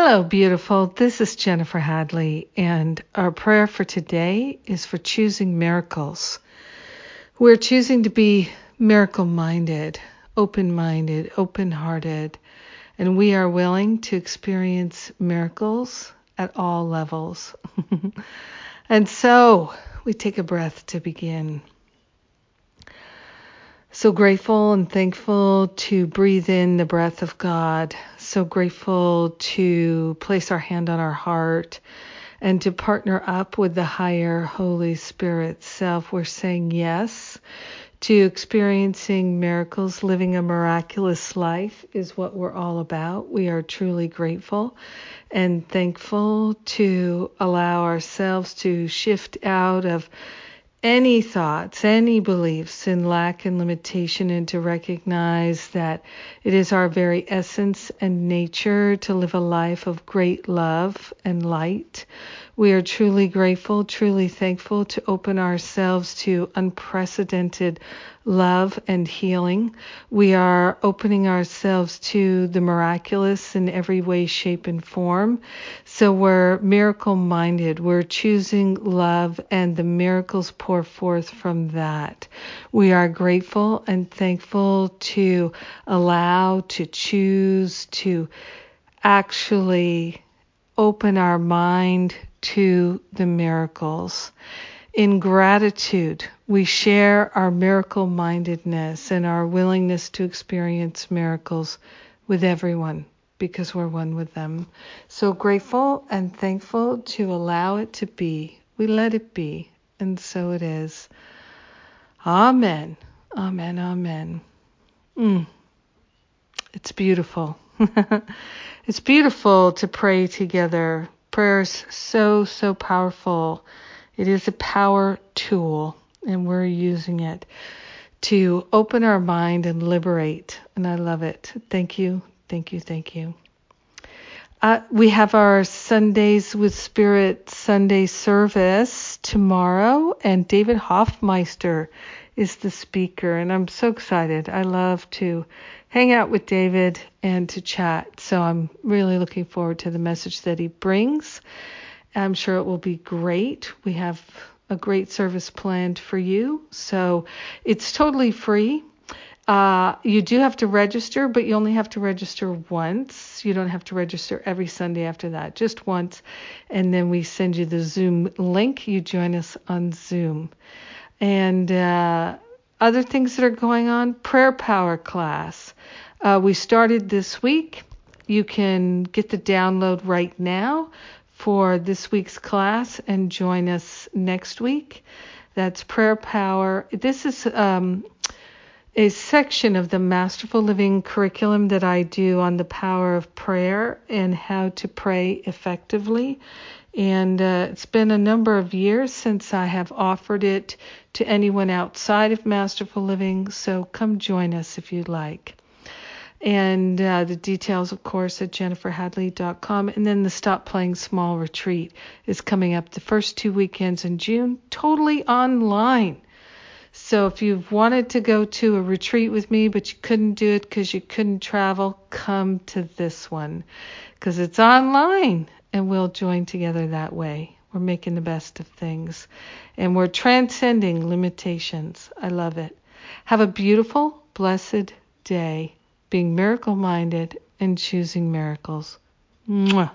Hello, beautiful. This is Jennifer Hadley, and our prayer for today is for choosing miracles. We're choosing to be miracle minded, open minded, open hearted, and we are willing to experience miracles at all levels. and so we take a breath to begin. So grateful and thankful to breathe in the breath of God. So grateful to place our hand on our heart and to partner up with the higher Holy Spirit self. We're saying yes to experiencing miracles, living a miraculous life is what we're all about. We are truly grateful and thankful to allow ourselves to shift out of any thoughts, any beliefs in lack and limitation, and to recognize that it is our very essence and nature to live a life of great love and light. We are truly grateful, truly thankful to open ourselves to unprecedented love and healing. We are opening ourselves to the miraculous in every way, shape, and form. So we're miracle minded. We're choosing love, and the miracles pour forth from that. We are grateful and thankful to allow, to choose, to actually open our mind to the miracles. In gratitude, we share our miracle mindedness and our willingness to experience miracles with everyone because we're one with them. So grateful and thankful to allow it to be. We let it be, and so it is. Amen. Amen. Amen. Mm. It's beautiful. it's beautiful to pray together. Prayer is so, so powerful. It is a power tool, and we're using it to open our mind and liberate. And I love it. Thank you, thank you, thank you. Uh, we have our Sundays with Spirit Sunday service tomorrow, and David Hoffmeister is the speaker, and I'm so excited. I love to hang out with David and to chat, so I'm really looking forward to the message that he brings. I'm sure it will be great. We have a great service planned for you. So it's totally free. Uh, you do have to register, but you only have to register once. You don't have to register every Sunday after that, just once. And then we send you the Zoom link. You join us on Zoom. And uh, other things that are going on prayer power class. Uh, we started this week. You can get the download right now for this week's class and join us next week. That's prayer power. This is um, a section of the Masterful Living curriculum that I do on the power of prayer and how to pray effectively. And uh, it's been a number of years since I have offered it to anyone outside of Masterful Living, so come join us if you'd like. And uh, the details, of course, at jenniferhadley.com. And then the Stop Playing Small retreat is coming up the first two weekends in June, totally online. So if you've wanted to go to a retreat with me, but you couldn't do it because you couldn't travel, come to this one because it's online and we'll join together that way. We're making the best of things and we're transcending limitations. I love it. Have a beautiful, blessed day being miracle minded and choosing miracles. Mwah.